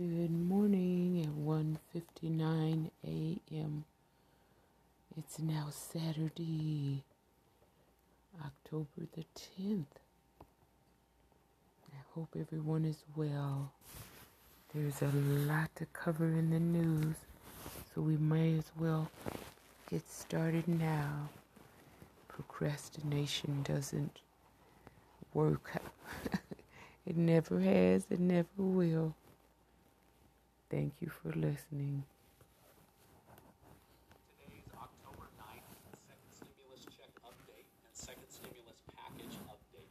Good morning at 1:59 a.m. It's now Saturday, October the 10th. I hope everyone is well. There's a lot to cover in the news, so we may as well get started now. Procrastination doesn't work. it never has, it never will. Thank you for listening. Today's October 9th, second stimulus check update and second stimulus package update.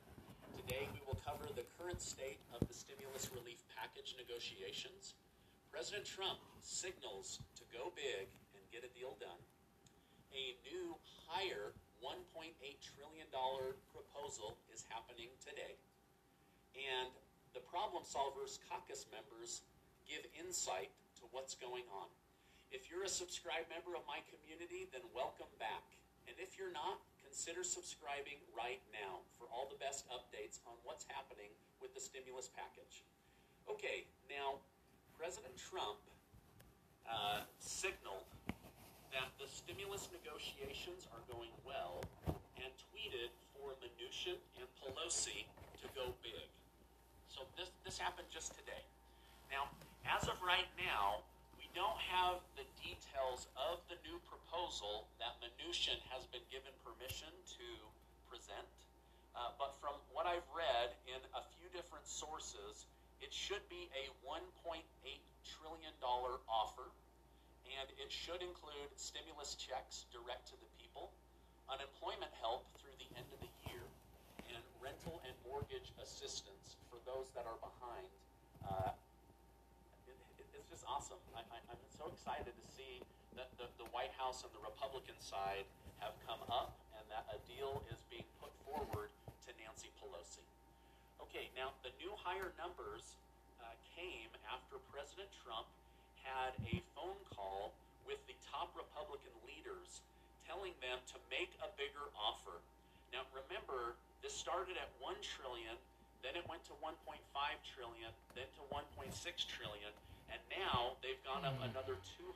Today we will cover the current state of the stimulus relief package negotiations. President Trump signals to go big and get a deal done. A new higher $1.8 trillion proposal is happening today. And the Problem Solvers Caucus members give insight to what's going on. If you're a subscribed member of my community, then welcome back. And if you're not, consider subscribing right now for all the best updates on what's happening with the stimulus package. Okay, now, President Trump uh, signaled that the stimulus negotiations are going well and tweeted for Mnuchin and Pelosi to go big. So this, this happened just today. Now, as of right now, we don't have the details of the new proposal that Mnuchin has been given permission to present. Uh, but from what I've read in a few different sources, it should be a $1.8 trillion offer, and it should include stimulus checks direct to the people, unemployment help through the end of the year, and rental and mortgage assistance for those that are behind uh, just awesome. I, am so excited to see that the, the White House and the Republican side have come up and that a deal is being put forward to Nancy Pelosi. Okay, now the new higher numbers uh, came after President Trump had a phone call with the top Republican leaders telling them to make a bigger offer. Now remember, this started at 1 trillion, then it went to 1.5 trillion, then to 1.6 trillion, and now they've gone up hmm. another $200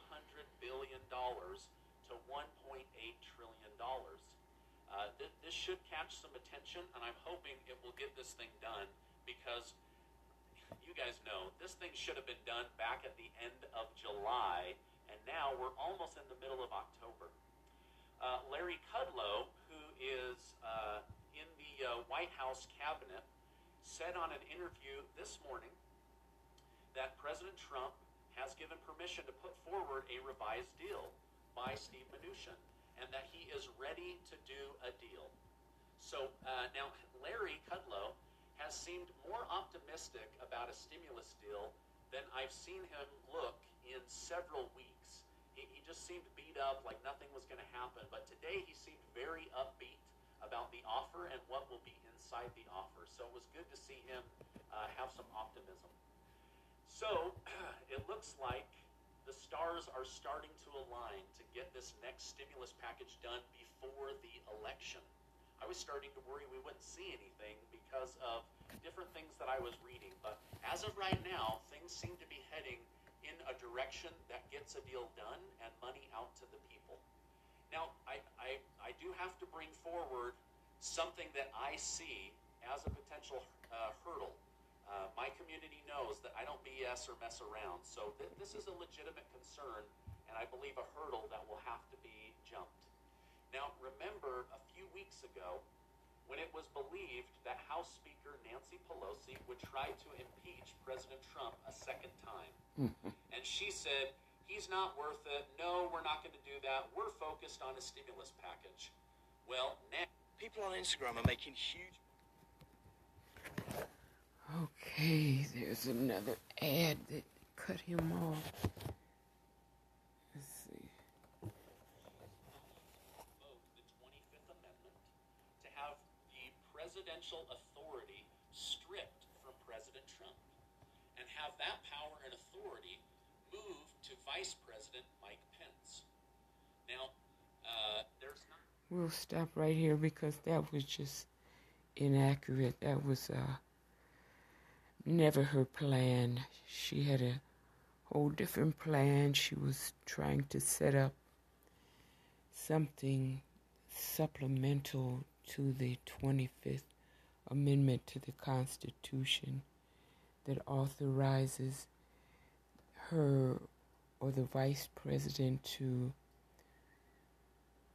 billion to $1.8 trillion. Uh, th- this should catch some attention, and I'm hoping it will get this thing done because you guys know this thing should have been done back at the end of July, and now we're almost in the middle of October. Uh, Larry Kudlow, who is uh, in the uh, White House cabinet, said on an interview this morning that President Trump has given permission to put forward a revised deal by Steve Mnuchin and that he is ready to do a deal. So uh, now, Larry Kudlow has seemed more optimistic about a stimulus deal than I've seen him look in several weeks. He, he just seemed beat up like nothing was going to happen. But today he seemed very upbeat about the offer and what will be inside the offer. So it was good to see him uh, have some optimism. So it looks like the stars are starting to align to get this next stimulus package done before the election. I was starting to worry we wouldn't see anything because of different things that I was reading. But as of right now, things seem to be heading in a direction that gets a deal done and money out to the people. Now, I, I, I do have to bring forward something that I see as a potential uh, hurdle uh, my community knows that I don't BS or mess around. So th- this is a legitimate concern, and I believe a hurdle that will have to be jumped. Now, remember a few weeks ago when it was believed that House Speaker Nancy Pelosi would try to impeach President Trump a second time. and she said, he's not worth it. No, we're not going to do that. We're focused on a stimulus package. Well, now. People on Instagram are making huge Okay, there's another ad that cut him off. Let's see. The 25th Amendment to have the presidential authority stripped from President Trump and have that power and authority moved to Vice President Mike Pence. Now, uh, there's not. We'll stop right here because that was just inaccurate. That was uh, never her plan. She had a whole different plan. She was trying to set up something supplemental to the 25th Amendment to the Constitution that authorizes her or the vice president to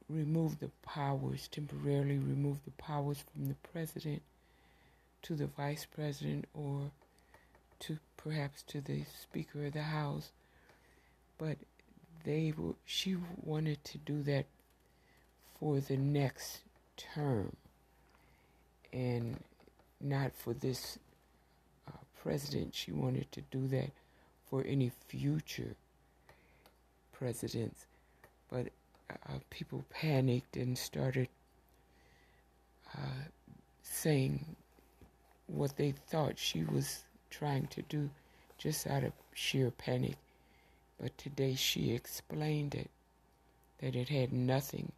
remove the powers, temporarily remove the powers from the president to the vice president or to perhaps to the speaker of the house but they she wanted to do that for the next term and not for this uh, president. She wanted to do that for any future presidents. But uh, people panicked and started uh, saying what they thought she was trying to do just out of sheer panic. But today she explained it that it had nothing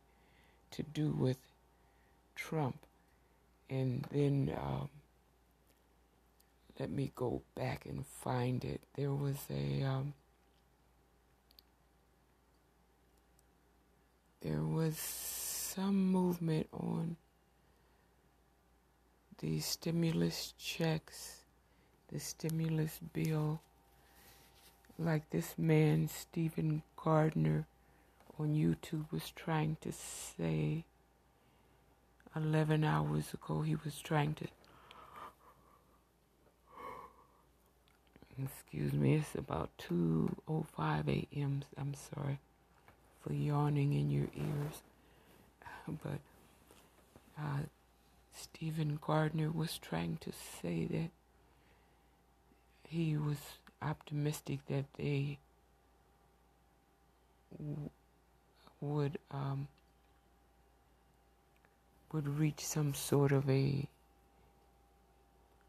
to do with Trump. And then um, let me go back and find it. There was a um, there was some movement on the stimulus checks, the stimulus bill, like this man, Stephen Gardner, on YouTube was trying to say 11 hours ago, he was trying to. Excuse me, it's about 2:05 a.m. I'm sorry for yawning in your ears, but uh, Stephen Gardner was trying to say that he was optimistic that they w- would um, would reach some sort of a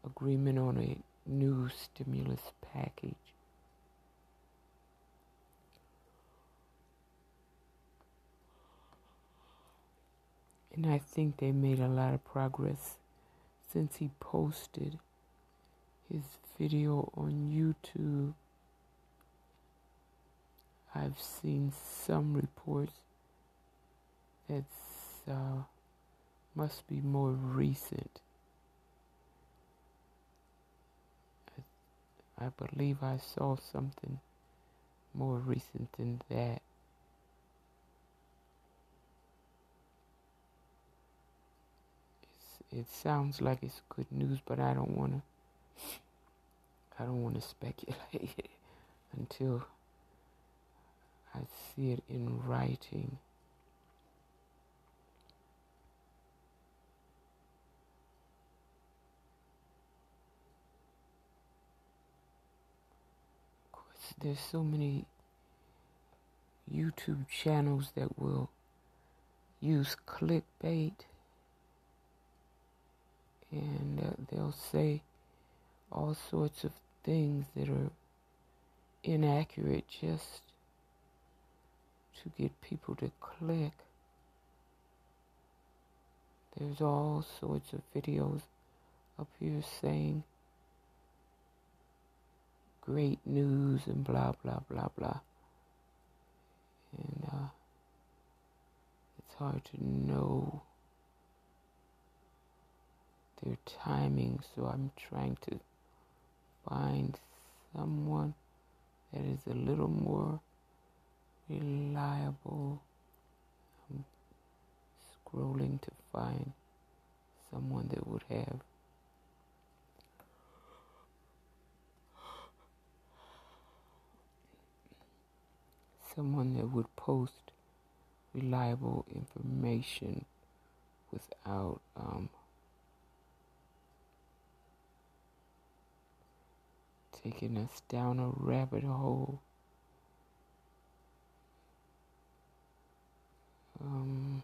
agreement on a new stimulus package. And I think they made a lot of progress since he posted his video on YouTube. I've seen some reports that uh, must be more recent. I, I believe I saw something more recent than that. It sounds like it's good news, but I don't want to. I don't want to speculate until I see it in writing. Of course, there's so many YouTube channels that will use clickbait and uh, they'll say all sorts of things that are inaccurate just to get people to click. There's all sorts of videos up here saying great news and blah, blah, blah, blah. And uh, it's hard to know their timing, so I'm trying to find someone that is a little more reliable. I'm scrolling to find someone that would have someone that would post reliable information without um, taking us down a rabbit hole. Um,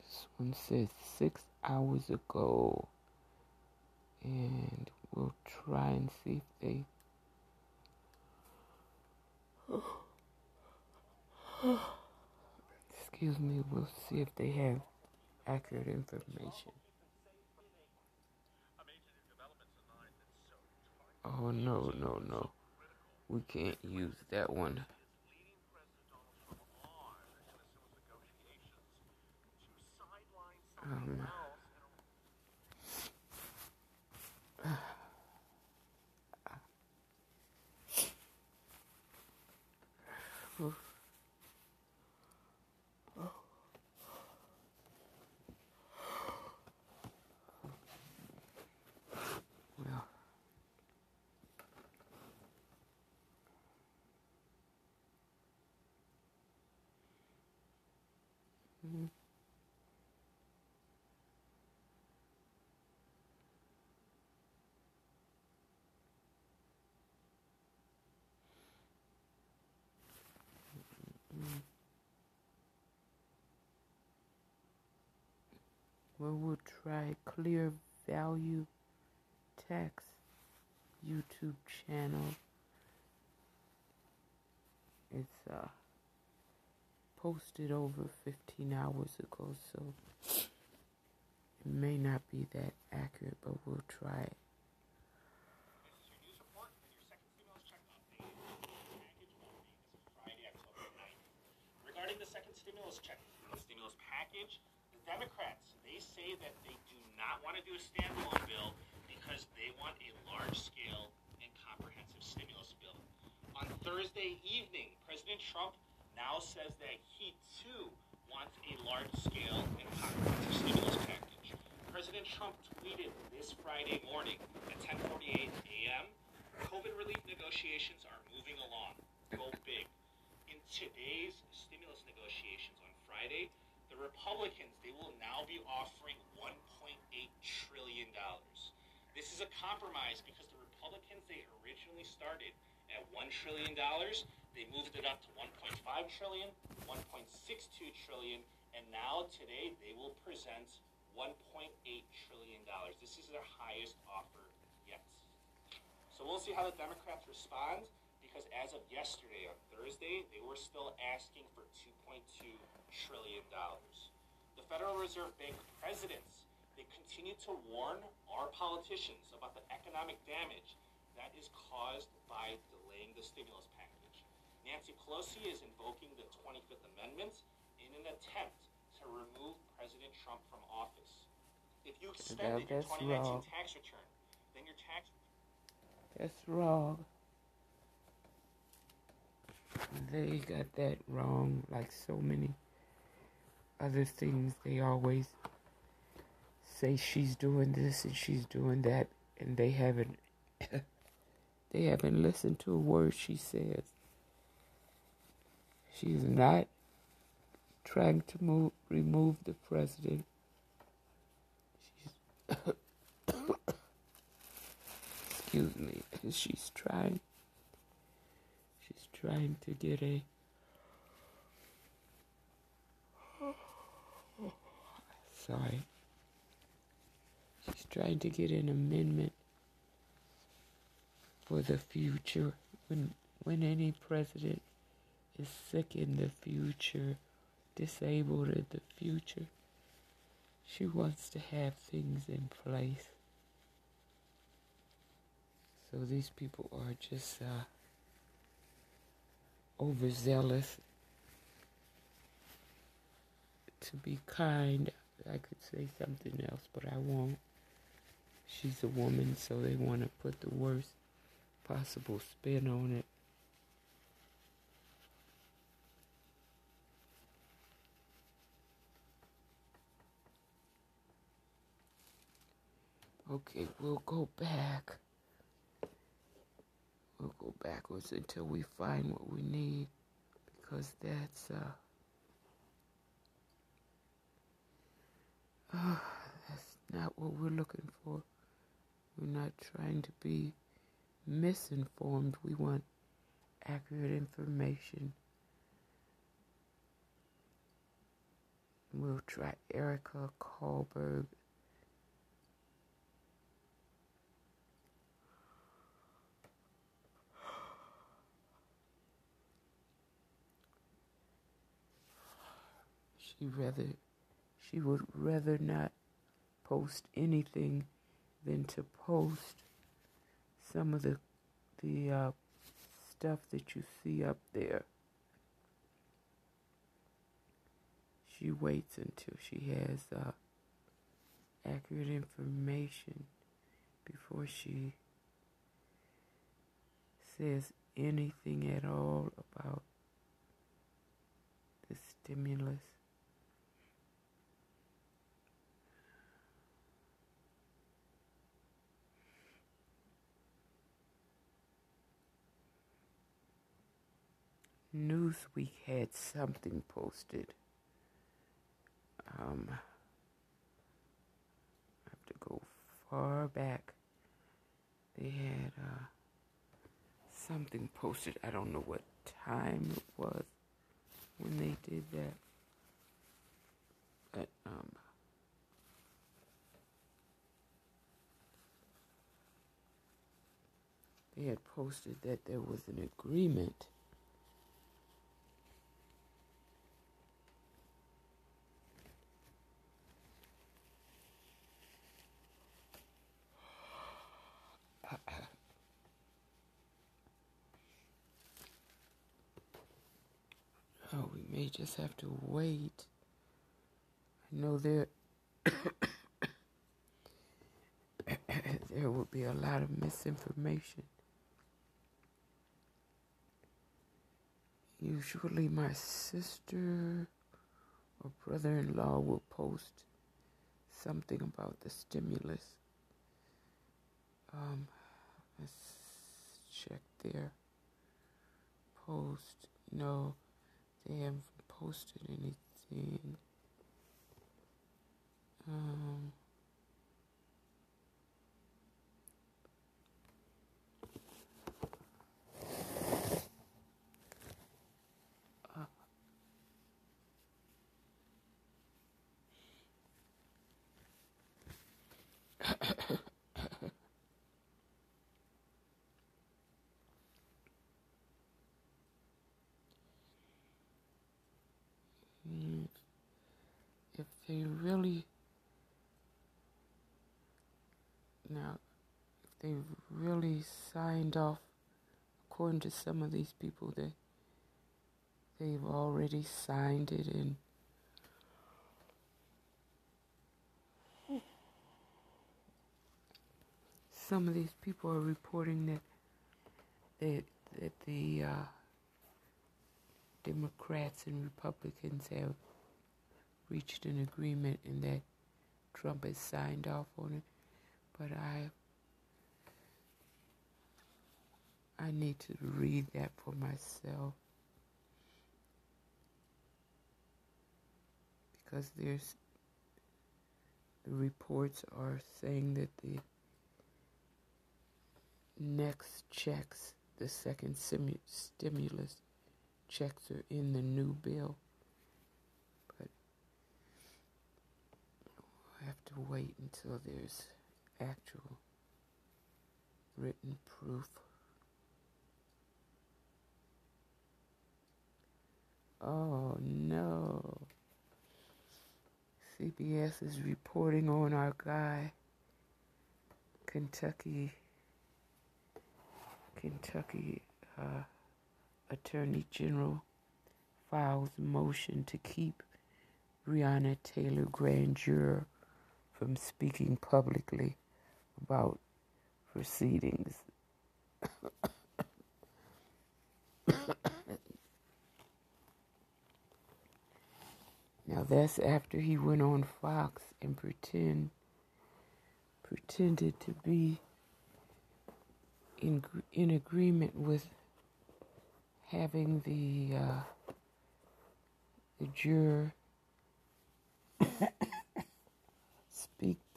this one says six hours ago, and we'll try and see if they Excuse me, we'll see if they have accurate information. Oh, no, no, no. We can't use that one. Um, well, we'll try Clear Value Tax YouTube channel. It's uh posted over 15 hours ago, so it may not be that accurate, but we'll try it. This is your news report and your second stimulus check update. Package update. This is Friday, October 9th. Regarding the second stimulus check, the stimulus package, the Democrats, say that they do not want to do a standalone bill because they want a large-scale and comprehensive stimulus bill. On Thursday evening, President Trump now says that he too wants a large-scale and comprehensive stimulus package. President Trump tweeted this Friday morning at 10:48 a.m. COVID relief negotiations are moving along. Go big. In today's stimulus negotiations on Friday, the Republicans they will now be offering 1.8 trillion dollars. This is a compromise because the Republicans they originally started at 1 trillion dollars. They moved it up to 1.5 trillion, 1.62 trillion, and now today they will present 1.8 trillion dollars. This is their highest offer yet. So we'll see how the Democrats respond because as of yesterday on Thursday, they were still asking for 2.2 trillion dollars. The Federal Reserve Bank presidents they continue to warn our politicians about the economic damage that is caused by delaying the stimulus package. Nancy Pelosi is invoking the 25th Amendment in an attempt to remove President Trump from office. If you extended your 2019 wrong. tax return, then your tax That's wrong. They got that wrong, like so many other things. They always say she's doing this and she's doing that, and they haven't. they haven't listened to a word she says. She's not trying to move, remove the president. She's excuse me, she's trying, trying to get a, sorry, she's trying to get an amendment for the future when, when any president is sick in the future, disabled in the future. She wants to have things in place. So these people are just uh, overzealous. To be kind, I could say something else, but I won't. She's a woman, so they want to put the worst possible spin on it. Okay, we'll go back. We'll go backwards until we find what we need because that's uh, that's not what we're looking for. We're not trying to be misinformed. We want accurate information. We'll try Erika Kullberg. She rather she would rather not post anything than to post some of the the uh, stuff that you see up there. She waits until she has uh, accurate information before she says anything at all about the stimulus. Newsweek had something posted. Um, I have to go far back. They had uh, something posted. I don't know what time it was when they did that. But um, they had posted that there was an agreement Oh, we may just have to wait. I know there there will be a lot of misinformation. Usually my sister or brother-in-law will post something about the stimulus. Um, let's check their post. No, they haven't posted anything. Um, Mm, if they really now if they really signed off according to some of these people they they've already signed it and some of these people are reporting that that that the uh, Democrats and Republicans have reached an agreement and that Trump has signed off on it. But I I need to read that for myself. Because there's the reports are saying that the next checks, the second stimulus checks are in the new bill. But I have to wait until there's actual written proof. Oh no. CBS is reporting on our guy, Kentucky, Kentucky uh, Attorney General files motion to keep Breonna Taylor grand juror from speaking publicly about proceedings. now that's after he went on Fox and pretend pretended to be in in agreement with having the uh, the juror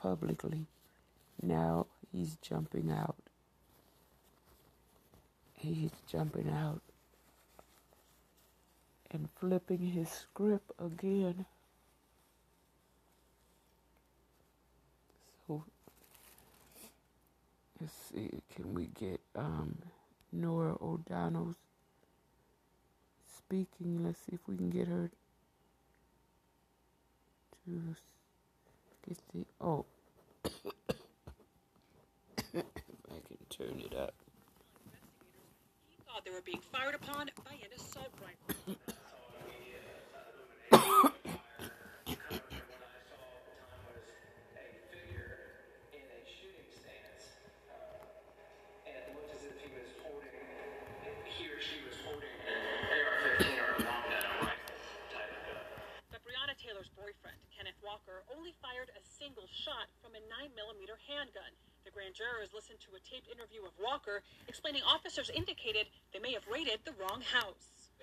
publicly. Now he's jumping out. He's jumping out and flipping his script again. So let's see, can we get um, Norah O'Donnell's speaking? Let's see if we can get her to get the oh I can turn it up. He thought they were being fired upon by an assault rifle. But Breonna Taylor's boyfriend, Kenneth Walker, only fired a single shot from a 9mm handgun. The grand jurors listened to a taped interview of Walker explaining officers indicated they may have raided the wrong house.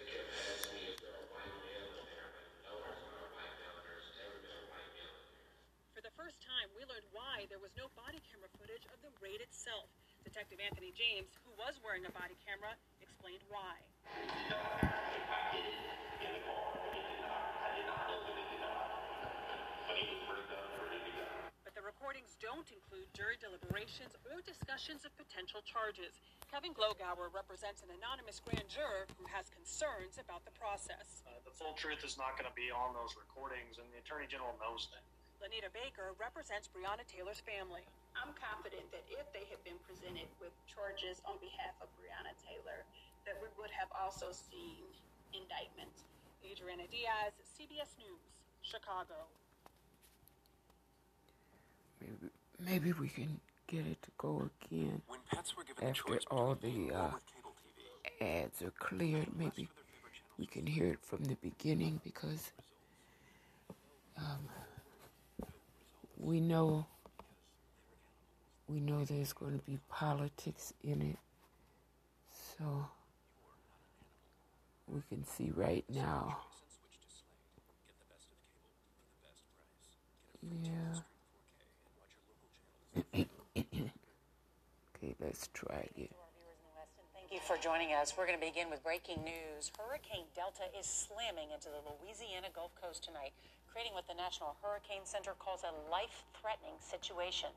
For the first time, we learned why there was no body camera footage of the raid itself. Detective Anthony James, who was wearing a body camera, explained why. But the recordings don't include jury deliberations or discussions of potential charges. Kevin Glogower represents an anonymous grand juror who has concerns about the process. Uh, the full truth is not going to be on those recordings, and the Attorney General knows that. Lonita Baker represents Breonna Taylor's family. I'm confident that if they had been presented with charges on behalf of Breonna Taylor, that we would have also seen indictment. Adriana Diaz, CBS News, Chicago. Maybe maybe we can get it to go again When pets were given after the all the uh, cable TV, ads are cleared. Maybe we can hear it from the beginning because um, we know we know there's going to be politics in it, so we can see right now. Yeah. Okay, let's try again. thank you for joining us. We're going to begin with breaking news. Hurricane Delta is slamming into the Louisiana Gulf Coast tonight, creating what the National Hurricane Center calls a life threatening situation.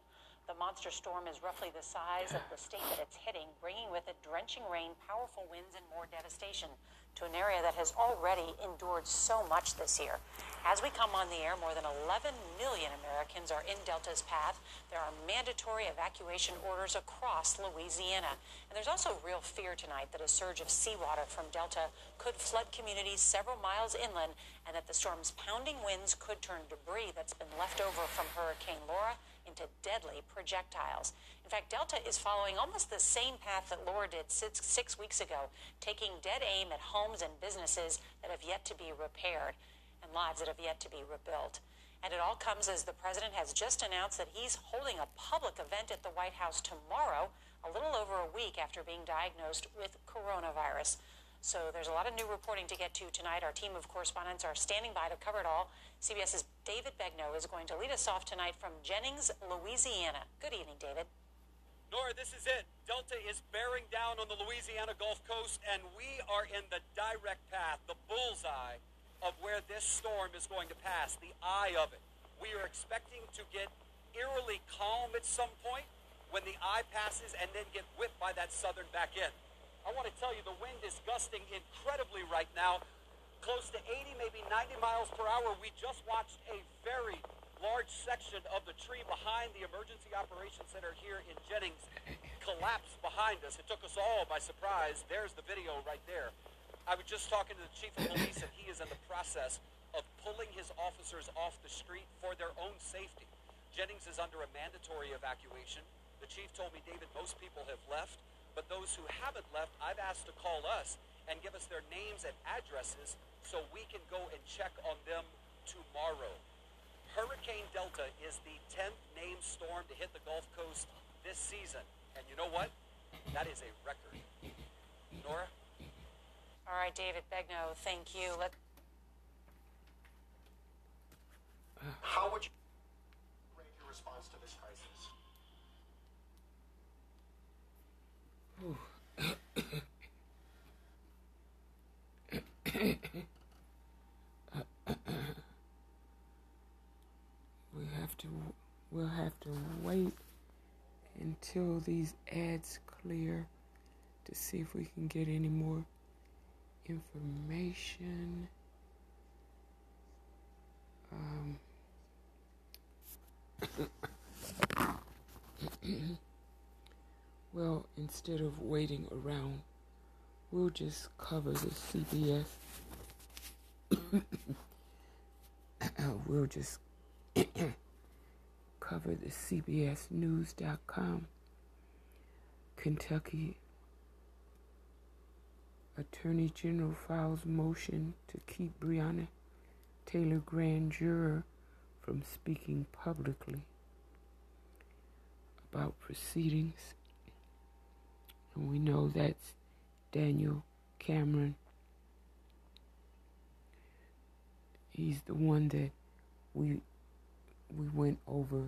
The monster storm is roughly the size of the state that it's hitting, bringing with it drenching rain, powerful winds, and more devastation to an area that has already endured so much this year. As we come on the air, more than 11 million Americans are in Delta's path. There are mandatory evacuation orders across Louisiana. And there's also real fear tonight that a surge of seawater from Delta could flood communities several miles inland and that the storm's pounding winds could turn debris that's been left over from Hurricane Laura into deadly projectiles. In fact, Delta is following almost the same path that Laura did six, six weeks ago, taking dead aim at homes and businesses that have yet to be repaired and lives that have yet to be rebuilt. And it all comes as the president has just announced that he's holding a public event at the White House tomorrow, a little over a week after being diagnosed with coronavirus. So there's a lot of new reporting to get to tonight. Our team of correspondents are standing by to cover it all. CBS's David Begnaud is going to lead us off tonight from Jennings, Louisiana. Good evening, David. Norah, this is it. Delta is bearing down on the Louisiana Gulf Coast, and we are in the direct path, the bullseye of where this storm is going to pass, the eye of it. We are expecting to get eerily calm at some point when the eye passes and then get whipped by that southern back end. I want to tell you the wind is gusting incredibly right now, close to 80, maybe 90 miles per hour. We just watched a very large section of the tree behind the Emergency Operations Center here in Jennings collapse behind us. It took us all by surprise. There's the video right there. I was just talking to the chief of police, and he is in the process of pulling his officers off the street for their own safety. Jennings is under a mandatory evacuation. The chief told me, David, most people have left, but those who haven't left, I've asked to call us and give us their names and addresses so we can go and check on them tomorrow. Hurricane Delta is the 10th named storm to hit the Gulf Coast this season. And you know what? That is a record. Norah? All right, David Begnaud, thank you. Let How would you rate your response to this crisis? We have to we'll have to wait until these ads clear to see if we can get any more information. Um, well, instead of waiting around, we'll just cover the CBS. we'll just cover the CBSNews.com. Kentucky Attorney General files motion to keep Breonna Taylor grand juror from speaking publicly about proceedings. And we know that's Daniel Cameron. He's the one that we we went over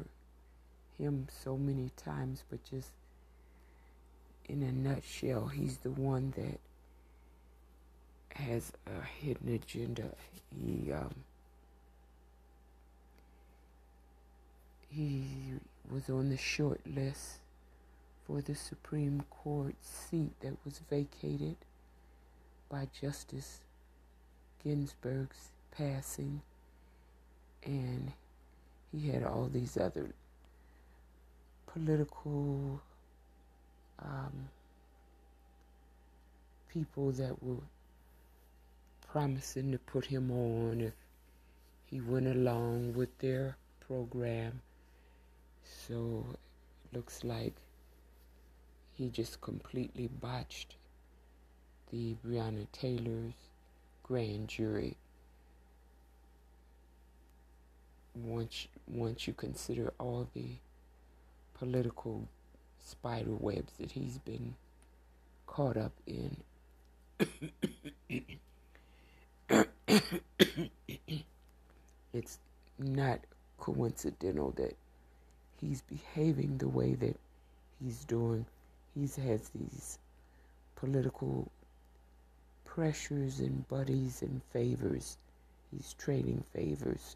him so many times, but just in a nutshell, he's the one that has a hidden agenda. He um, he was on the short list for the Supreme Court seat that was vacated by Justice Ginsburg's passing, and he had all these other political um, people that were promising to put him on if he went along with their program. So it looks like he just completely botched the Breonna Taylor's grand jury. Once once you consider all the political spider webs that he's been caught up in. it's not coincidental that he's behaving the way that he's doing. He has these political pressures and buddies and favors. He's trading favors,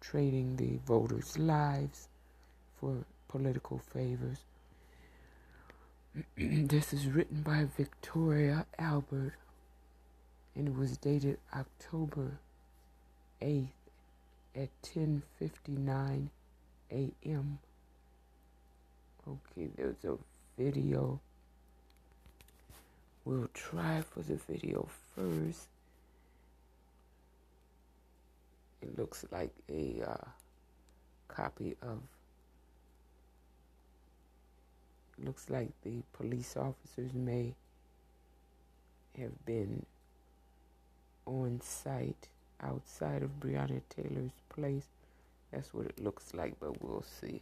trading the voters' lives for political favors. this is written by Victoria Albert and it was dated October 8th at 10:59 a.m. Okay, there's a video. We'll try for the video first. It looks like a uh, copy of looks like the police officers may have been on site outside of Breonna Taylor's place. That's what it looks like, but we'll see.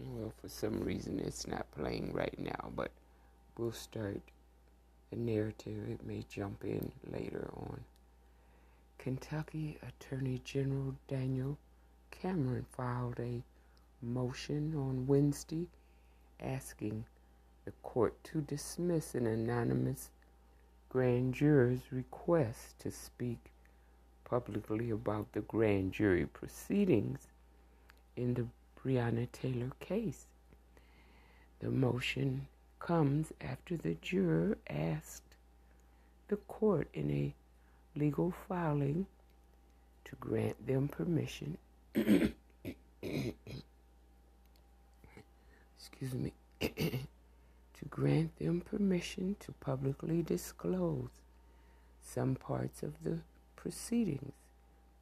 Well, for some reason it's not playing right now, but we'll start the narrative. It may jump in later on. Kentucky Attorney General Daniel Cameron filed a motion on Wednesday asking the court to dismiss an anonymous grand juror's request to speak publicly about the grand jury proceedings in the Breonna Taylor case. The motion comes after the juror asked the court in a legal filing to grant them permission excuse me, to grant them permission to publicly disclose some parts of the proceedings.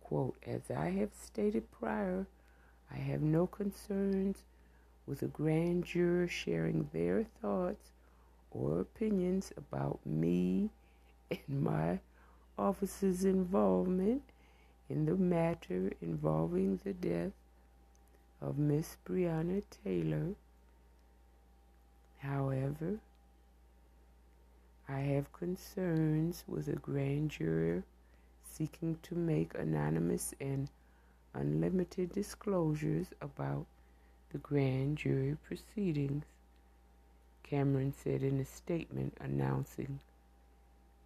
Quote, as I have stated prior, I have no concerns with a grand juror sharing their thoughts or opinions about me and my office's involvement in the matter involving the death of Miss Breonna Taylor. However, I have concerns with a grand jury seeking to make anonymous and unlimited disclosures about the grand jury proceedings, Cameron said in a statement announcing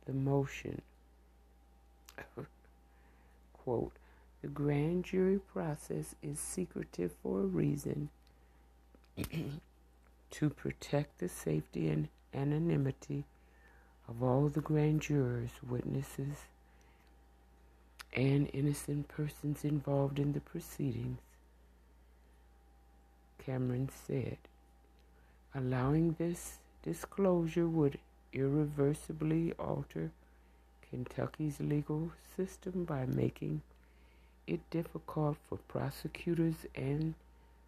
the motion. Quote, the grand jury process is secretive for a reason. to protect the safety and anonymity of all the grand jurors, witnesses, and innocent persons involved in the proceedings, Cameron said. Allowing this disclosure would irreversibly alter Kentucky's legal system by making it difficult for prosecutors and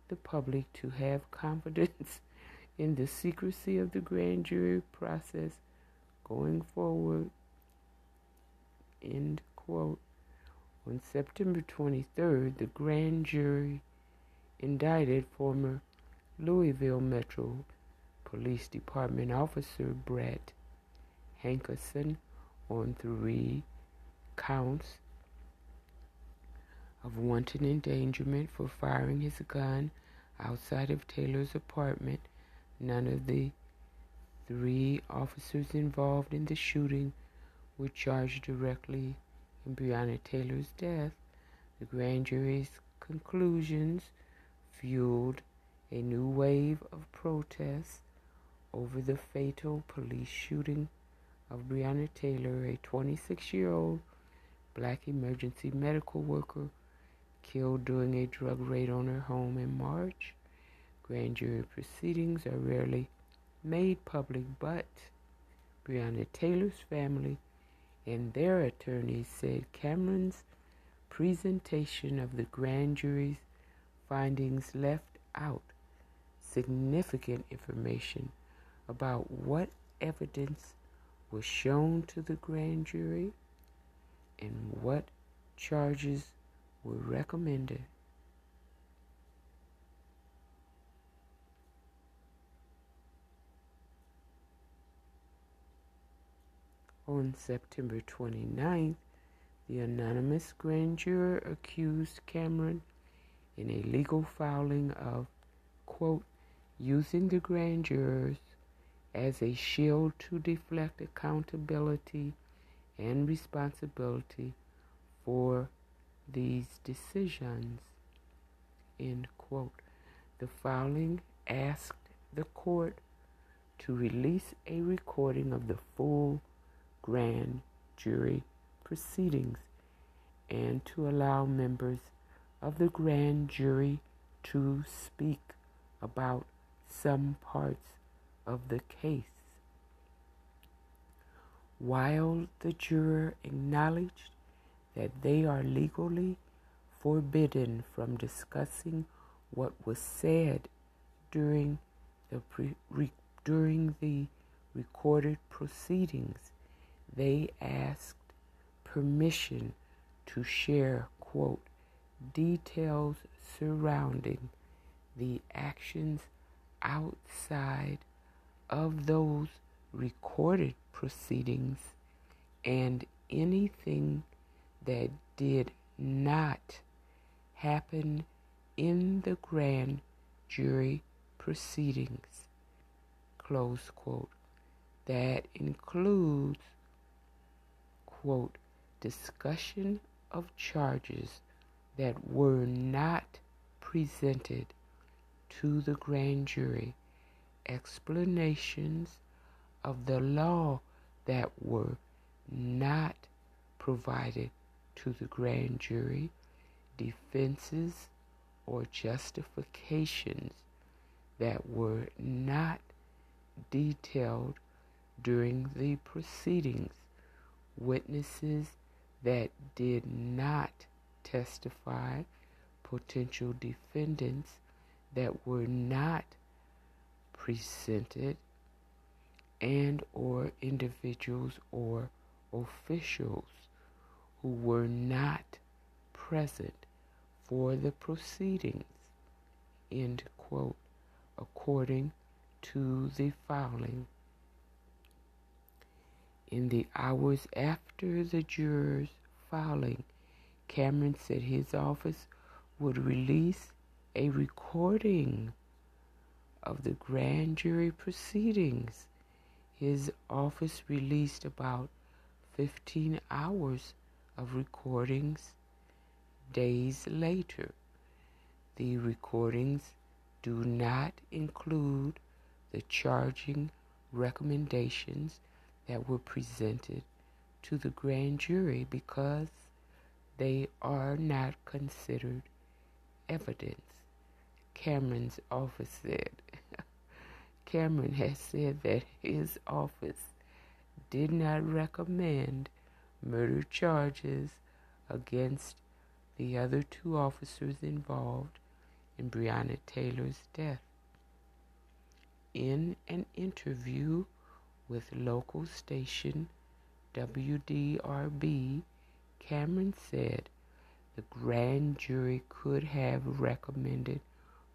the public to have confidence in the secrecy of the grand jury process going forward. End quote. On September 23rd, the grand jury indicted former Louisville Metro Police Department officer Brett Hankison on three counts of wanton endangerment for firing his gun outside of Taylor's apartment. None of the three officers involved in the shooting were charged directly in Breonna Taylor's death. The grand jury's conclusions fueled a new wave of protests over the fatal police shooting of Breonna Taylor, a 26 year old black emergency medical worker killed during a drug raid on her home in March. Grand jury proceedings are rarely made public, but Breonna Taylor's family and their attorneys said Cameron's presentation of the grand jury's findings left out significant information about what evidence was shown to the grand jury and what charges were recommended. On September 29th, the anonymous grand juror accused Cameron in a legal filing of, quote, using the grand jurors as a shield to deflect accountability and responsibility for these decisions. End quote. The filing asked the court to release a recording of the full grand jury proceedings and to allow members of the grand jury to speak about some parts of the case. While the juror acknowledged that they are legally forbidden from discussing what was said during the pre- re- during the recorded proceedings, they asked permission to share quote details surrounding the actions outside of those recorded proceedings and anything that did not happen in the grand jury proceedings. Close quote. That includes, quote, discussion of charges that were not presented to the grand jury, explanations of the law that were not provided to the grand jury, defenses or justifications that were not detailed during the proceedings, witnesses that did not testify, potential defendants that were not presented, and or individuals or officials who were not present for the proceedings, end quote, according to the filing. In the hours after the jurors' filing, Cameron said his office would release a recording of the grand jury proceedings. His office released about 15 hours of recordings days later. The recordings do not include the charging recommendations that were presented to the grand jury because they are not considered evidence. Cameron's office said. Cameron has said that his office did not recommend murder charges against the other two officers involved in Breonna Taylor's death. In an interview with local station WDRB, Cameron said the grand jury could have recommended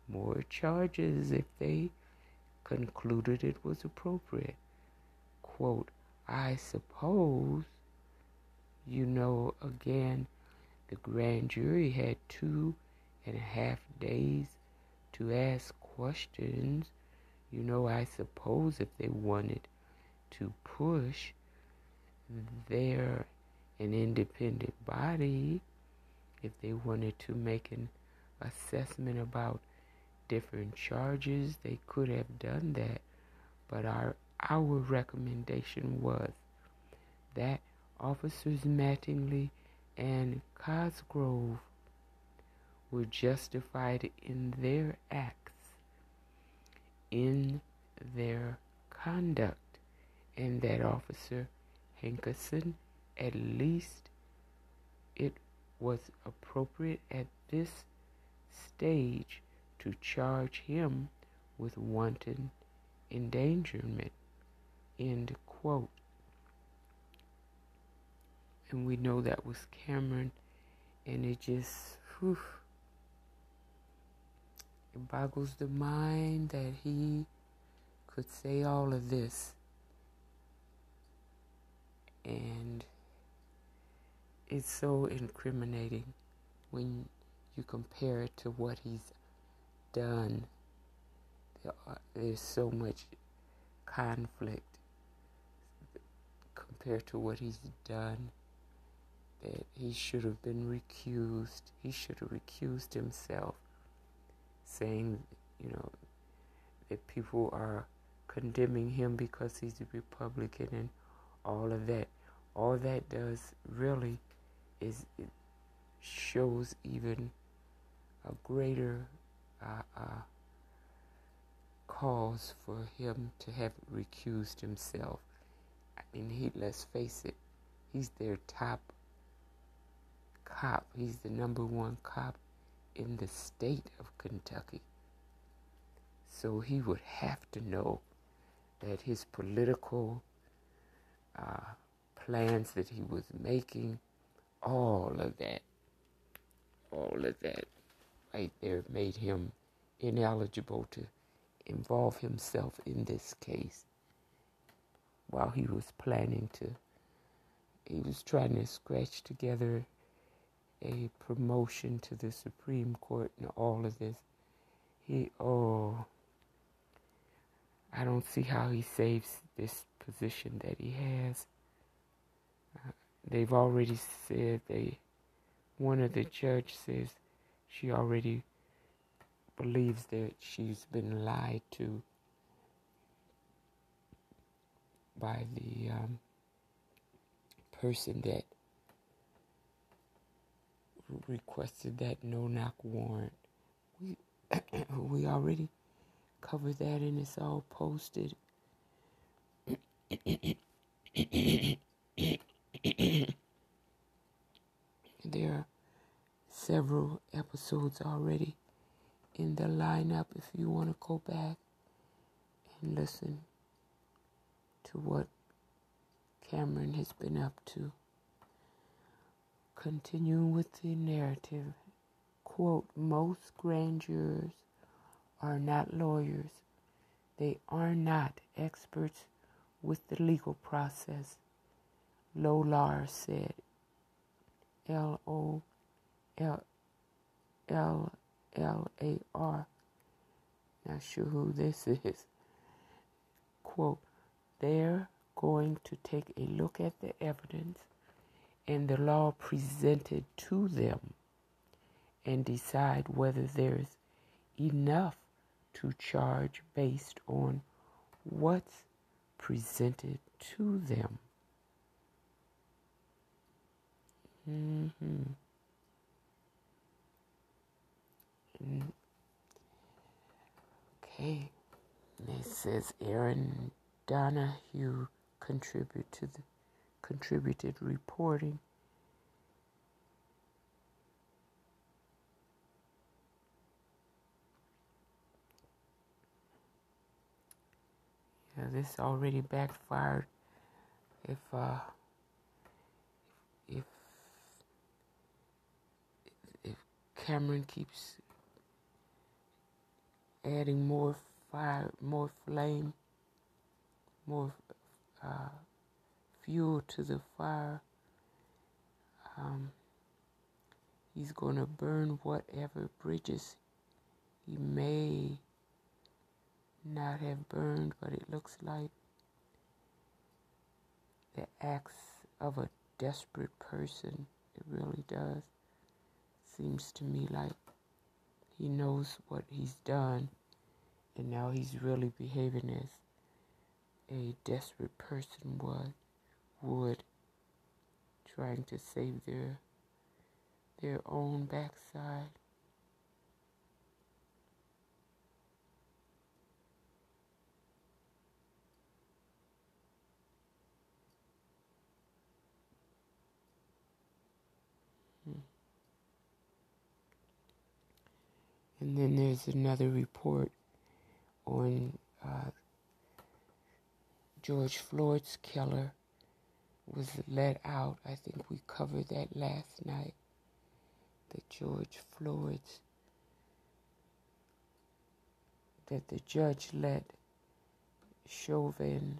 more charges if they concluded it was appropriate. Quote, I suppose, you know, again, the grand jury had two and a half days to ask questions. You know, I suppose if they wanted to push, they're an independent body. If they wanted to make an assessment about different charges, they could have done that. But our our recommendation was that officers Mattingly and Cosgrove were justified in their acts, in their conduct, and that Officer Hankison, at least it was appropriate at this stage to charge him with wanton endangerment. End quote. And we know that was Cameron, and it just, whew, it boggles the mind that he could say all of this. And it's so incriminating when you compare it to what he's done. There's so much conflict compared to what he's done that he should have been recused. He should have recused himself, saying, you know, that people are condemning him because he's a Republican and all of that. All that does really is it shows even a greater uh, uh, cause for him to have recused himself. I mean, he let's face it, he's their top cop. He's the number one cop in the state of Kentucky. So he would have to know that his political uh, plans that he was making, all of that, all of that right there made him ineligible to involve himself in this case while he was planning to he was trying to scratch together a promotion to the Supreme Court and all of this. He, oh, I don't see how he saves this position that he has. They've already said they, one of the judge says she already believes that she's been lied to by the um, person that requested that no knock warrant. We we already covered that and it's all posted. there are several episodes already in the lineup if you want to go back and listen to what Cameron has been up to. Continuing with the narrative, quote, most grand jurors are not lawyers. They are not experts with the legal process, Lolar said. L O L L L A R. Not sure who this is. Quote, they're going to take a look at the evidence and the law presented to them and decide whether there's enough to charge based on what's presented to them. Mm-hmm. Mm. Okay. It says Aaron Donahue contribute to the contributed reporting. Yeah, this already backfired. If uh, if if Cameron keeps adding more fire, more flame, more uh, fuel to the fire. Um, he's going to burn whatever bridges he may not have burned, but it looks like the acts of a desperate person. It really does. Seems to me like he knows what he's done, and now he's really behaving as a desperate person would, would trying to save their their own backside. And then there's another report on uh, George Floyd's killer was let out. I think we covered that last night. That George Floyd's, that the judge let Chauvin,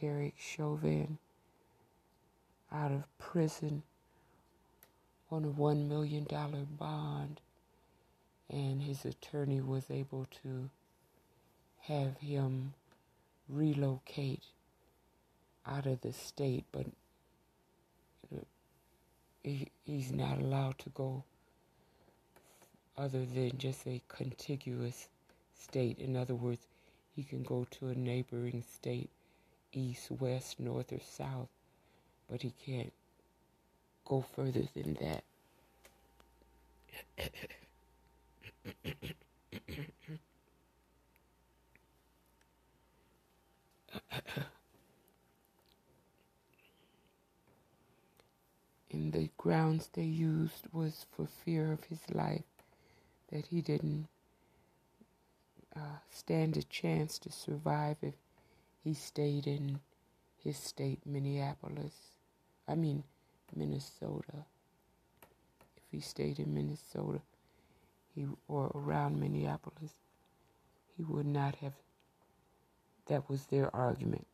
Derek Chauvin, out of prison on a $1 million bond and his attorney was able to have him relocate out of the state, but he, he's not allowed to go other than just a contiguous state. In other words, he can go to a neighboring state, east, west, north, or south, but he can't go further than that. and the grounds they used was for fear of his life, that he didn't uh, stand a chance to survive if he stayed in his state, Minneapolis. I mean, Minnesota. If he stayed in Minnesota, he or around Minneapolis, he would not have. That was their argument.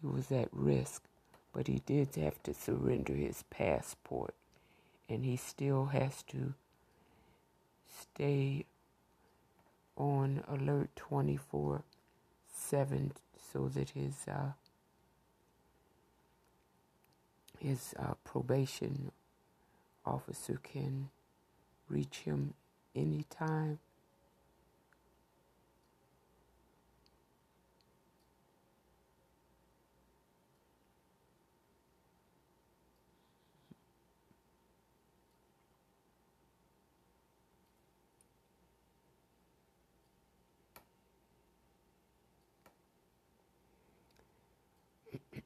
He was at risk, but he did have to surrender his passport, and he still has to stay on alert 24 7 so that his uh, his uh, probation officer can reach him anytime.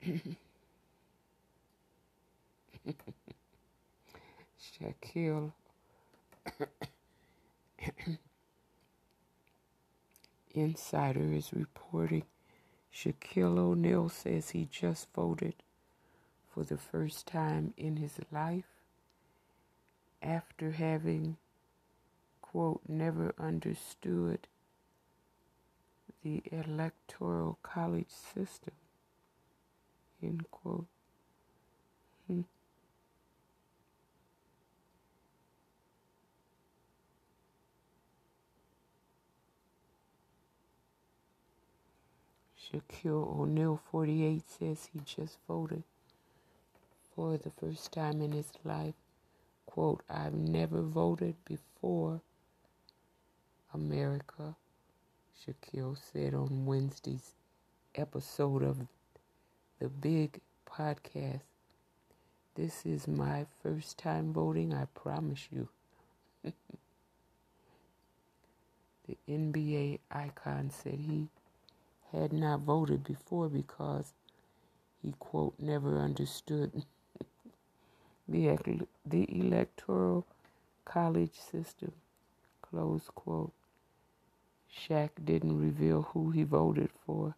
Shaquille Insider is reporting Shaquille O'Neal says he just voted for the first time in his life after having, quote, never understood the electoral college system, end quote. Hmm. Shaquille O'Neal, 48, says he just voted for the first time in his life. Quote, I've never voted before America, Shaquille said on Wednesday's episode of the big podcast. This is my first time voting, I promise you. the NBA icon said he had not voted before because he, quote, never understood the, the electoral college system, close quote. Shaq didn't reveal who he voted for.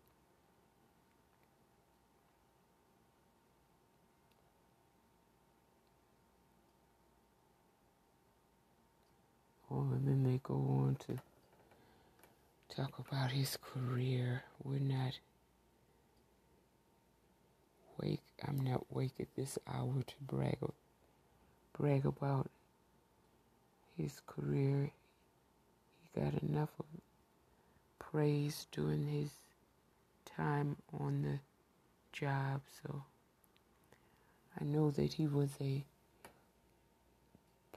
Oh, and then they go on to talk about his career. We're not wake. I'm not wake at this hour to brag brag about his career. He got enough of praise during his time on the job, so I know that he was a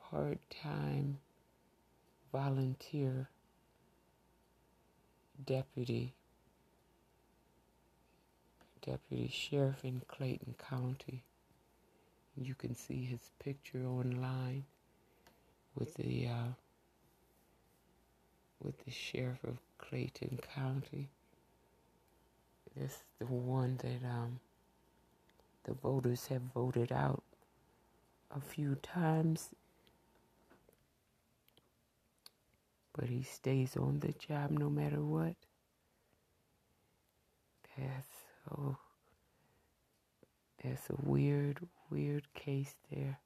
part-time volunteer deputy deputy sheriff in Clayton County. You can see his picture online with the uh, with the sheriff of Clayton County. This is the one that um, the voters have voted out a few times, but he stays on the job no matter what. That's oh, that's a weird, weird case there.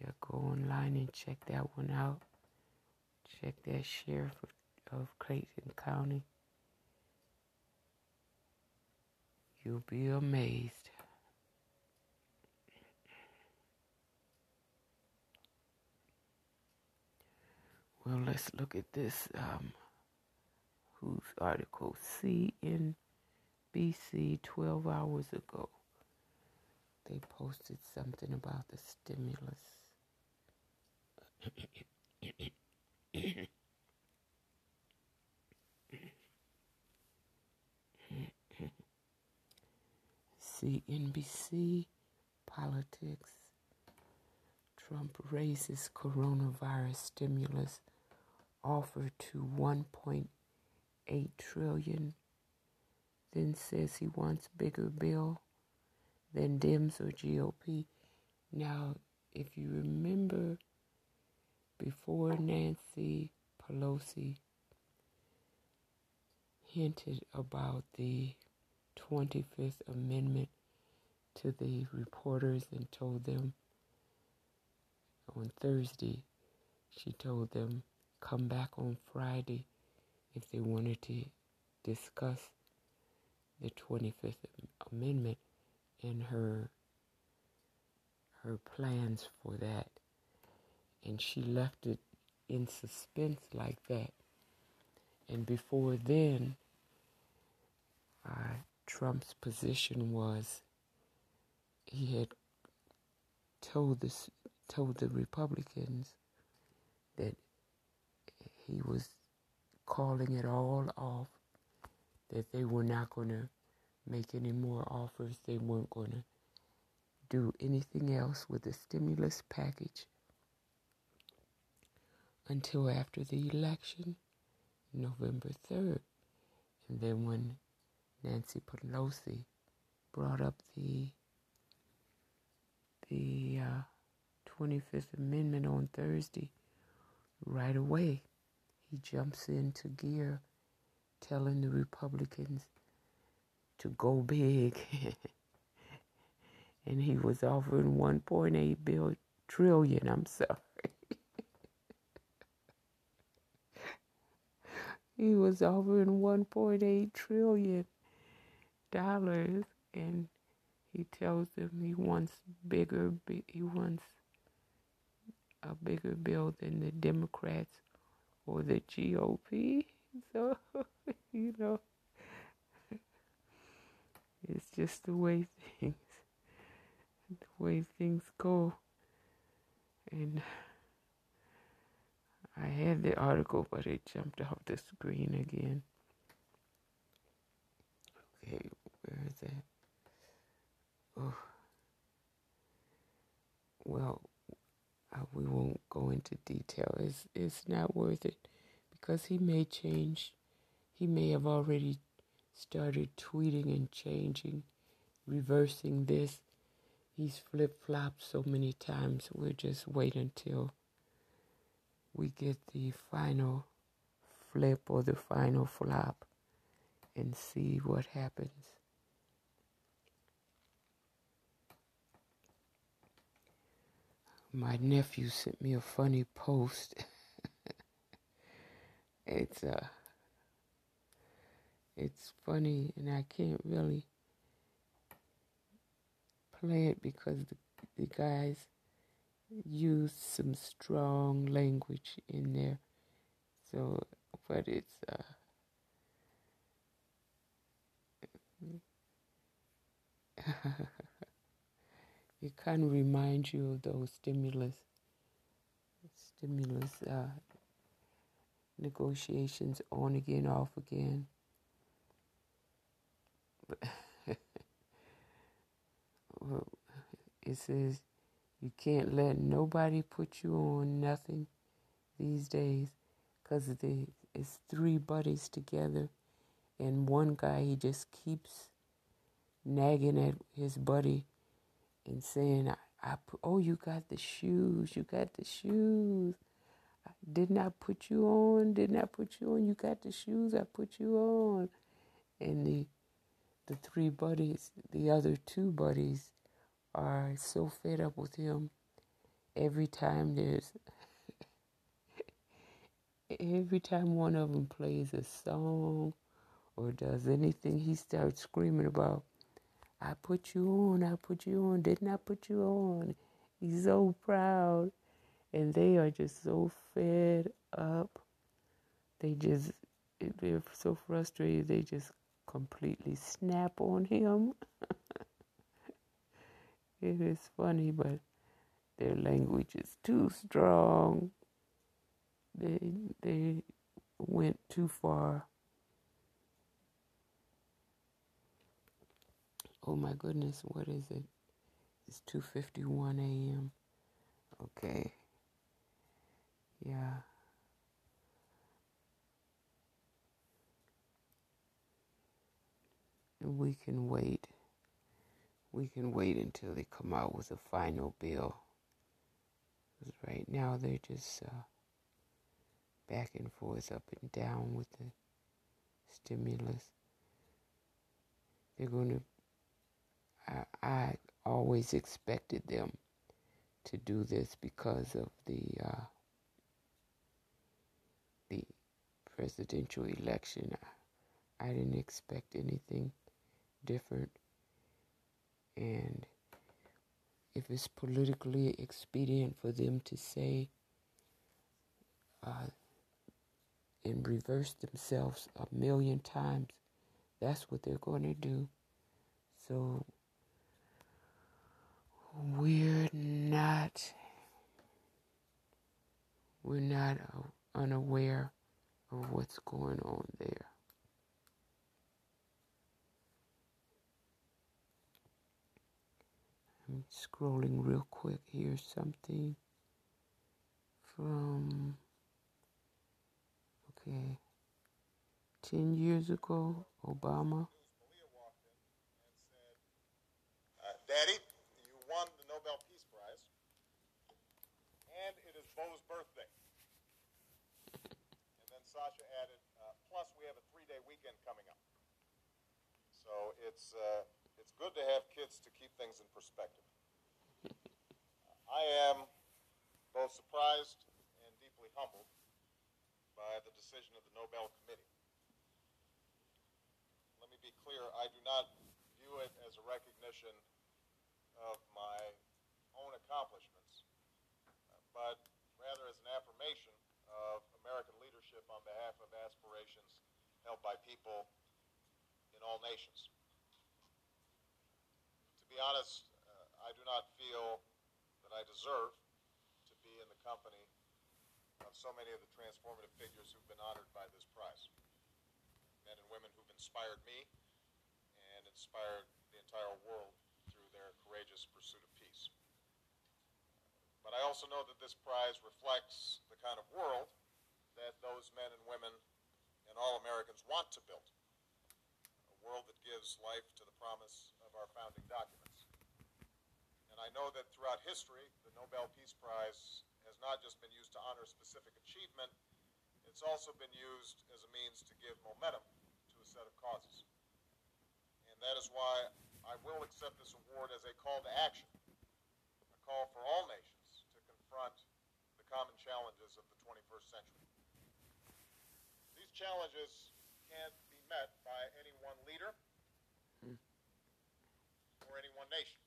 Yeah, go online and check that one out. Check that sheriff of, Clayton County. You'll be amazed. Well, let's look at this. Um, whose article? CNBC 12 hours ago. They posted something about the stimulus. CNBC Politics. Trump raises coronavirus stimulus offer to 1.8 trillion. Then says he wants bigger bill than Dems or GOP. Now, if you remember before Nancy Pelosi hinted about the 25th Amendment to the reporters and told them on Thursday, she told them come back on Friday if they wanted to discuss the 25th Amendment and her her plans for that. And she left it in suspense like that. And before then uh, Trump's position was he had told this told the Republicans that he was calling it all off that they were not going to make any more offers. They weren't going to do anything else with the stimulus package until after the election November 3rd and then when Nancy Pelosi brought up the the uh, 25th Amendment on Thursday, right away he jumps into gear, telling the Republicans to go big. and he was offering 1.8 billion trillion. I'm sorry. he was offering 1.8 trillion dollars and he tells them he wants bigger he wants a bigger bill than the Democrats or the GOP so you know it's just the way things the way things go and I had the article, but it jumped off the screen again. Okay, where is that? Oh. Well, uh, we won't go into detail. It's it's not worth it because he may change. He may have already started tweeting and changing, reversing this. He's flip flopped so many times. We'll just wait until we get the final flip or the final flop and see what happens. My nephew sent me a funny post. it's uh it's funny and I can't really play it because the, the guys used some strong language in there. So, but it's uh, it kind of reminds you of those stimulus stimulus uh, negotiations on again, off again. It says you can't let nobody put you on nothing these days because it's three buddies together and one guy he just keeps nagging at his buddy and saying I, I oh you got the shoes you got the shoes. Didn't I put you on? Didn't I put you on? You got the shoes I put you on. And the the three buddies the other two buddies are so fed up with him every time there's every time one of them plays a song or does anything he starts screaming about i put you on i put you on didn't i put you on he's so proud and they are just so fed up they just they're so frustrated they just completely snap on him It is funny, but their language is too strong. They they went too far. Oh my goodness, what is it? It's 2:51 a.m. Okay. Yeah. We can wait we can wait until they come out with a final bill. Because right now they're just uh, back and forth, up and down with the stimulus. They're going to, I, I always expected them to do this because of the uh, the presidential election. I, I didn't expect anything different and if it's politically expedient for them to say uh, and reverse themselves a million times, that's what they're going to do. So we're not we're not unaware of what's going on there. I'm scrolling real quick. Here's something from, okay, 10 years ago, Obama. Uh, Daddy, you won the Nobel Peace Prize, and it is Bo's birthday. and then Sasha added, uh, plus we have a three-day weekend coming up. So it's uh, it's good to have kids to keep things in perspective. I am both surprised and deeply humbled by the decision of the Nobel Committee. Let me be clear, I do not view it as a recognition of my own accomplishments, but rather as an affirmation of American leadership on behalf of aspirations held by people in all nations To be honest, uh, I do not feel that I deserve to be in the company of so many of the transformative figures who've been honored by this prize. Men and women who've inspired me and inspired the entire world through their courageous pursuit of peace. But I also know that this prize reflects the kind of world that those men and women and all Americans want to build. A world that gives life to the promise of our founding documents. And I know that throughout history, the Nobel Peace Prize has not just been used to honor specific achievement, it's also been used as a means to give momentum to a set of causes. And that is why I will accept this award as a call to action, a call for all nations to confront the common challenges of the 21st century. Challenges can't be met by any one leader or any one nation.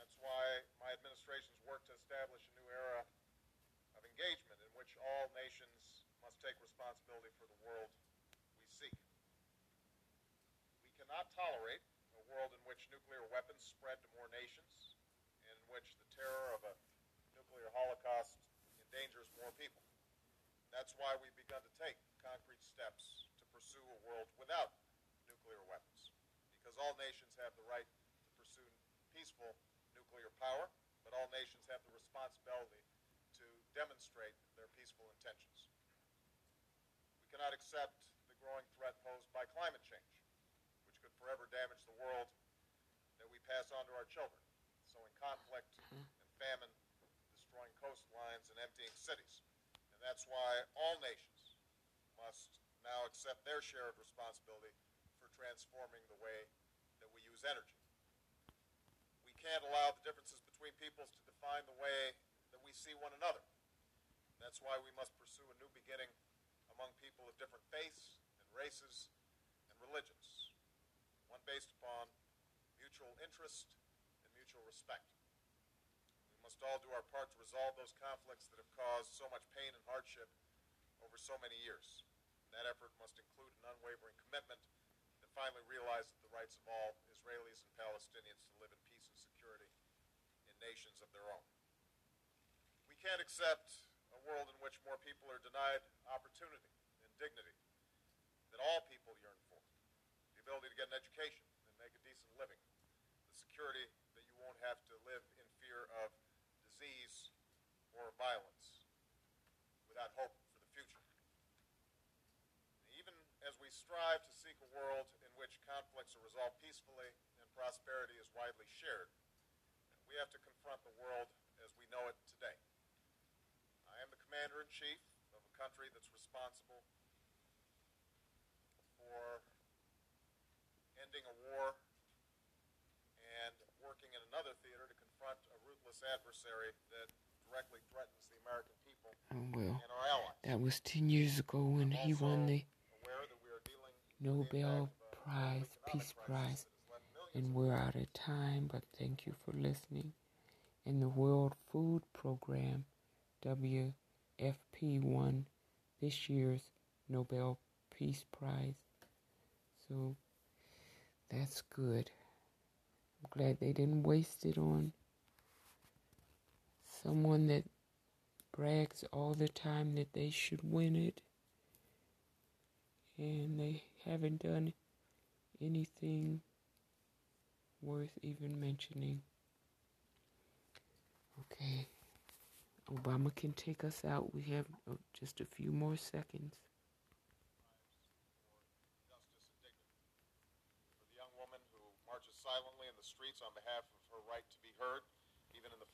That's why my administration's work to establish a new era of engagement in which all nations must take responsibility for the world we seek. We cannot tolerate a world in which nuclear weapons spread to more nations in which the terror of a nuclear holocaust endangers more people. That's why we've begun to take concrete steps to pursue a world without nuclear weapons. Because all nations have the right to pursue peaceful nuclear power, but all nations have the responsibility to demonstrate their peaceful intentions. We cannot accept the growing threat posed by climate change, which could forever damage the world that we pass on to our children, sowing conflict mm-hmm. and famine, destroying coastlines and emptying cities. And that's why all nations must now accept their share of responsibility for transforming the way that we use energy. We can't allow the differences between peoples to define the way that we see one another. That's why we must pursue a new beginning among people of different faiths and races and religions, one based upon mutual interest and mutual respect. Must all do our part to resolve those conflicts that have caused so much pain and hardship over so many years. And that effort must include an unwavering commitment to finally realize the rights of all Israelis and Palestinians to live in peace and security in nations of their own. We can't accept a world in which more people are denied opportunity and dignity that all people yearn for. The ability to get an education and make a decent living. The security that you won't have to live in fear of disease or violence without hope for the future. Even as we strive to seek a world in which conflicts are resolved peacefully and prosperity is widely shared, we have to confront the world as we know it today. I am the commander in chief of a country that's responsible for ending a war and working in another theater to confront a ruthless adversary that directly threatens the American people Oh, well, and our allies. that was 10 years ago when he won the Aware that we are dealing Nobel uh, Prize, Peace Prize. And we're out of time, but thank you for listening. And the World Food Program, WFP, won this year's Nobel Peace Prize. So that's good. I'm glad they didn't waste it on someone that brags all the time that they should win it. And they haven't done anything worth even mentioning. Okay. Obama can take us out. We have uh, just a few more seconds. silently in the streets on behalf of her right to be heard,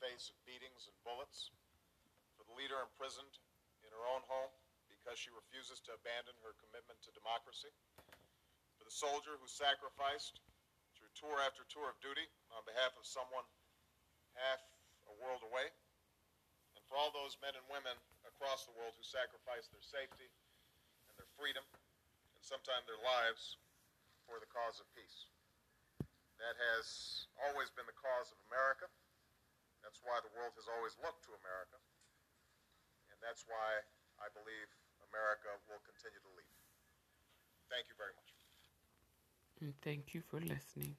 face of beatings and bullets. For the leader imprisoned in her own home because she refuses to abandon her commitment to democracy. For the soldier who sacrificed through tour after tour of duty on behalf of someone half a world away. And for all those men and women across the world who sacrificed their safety and their freedom and sometimes their lives for the cause of peace. That has always been the cause of America. That's why the world has always looked to America. And that's why I believe America will continue to lead. Thank you very much. And thank you for listening.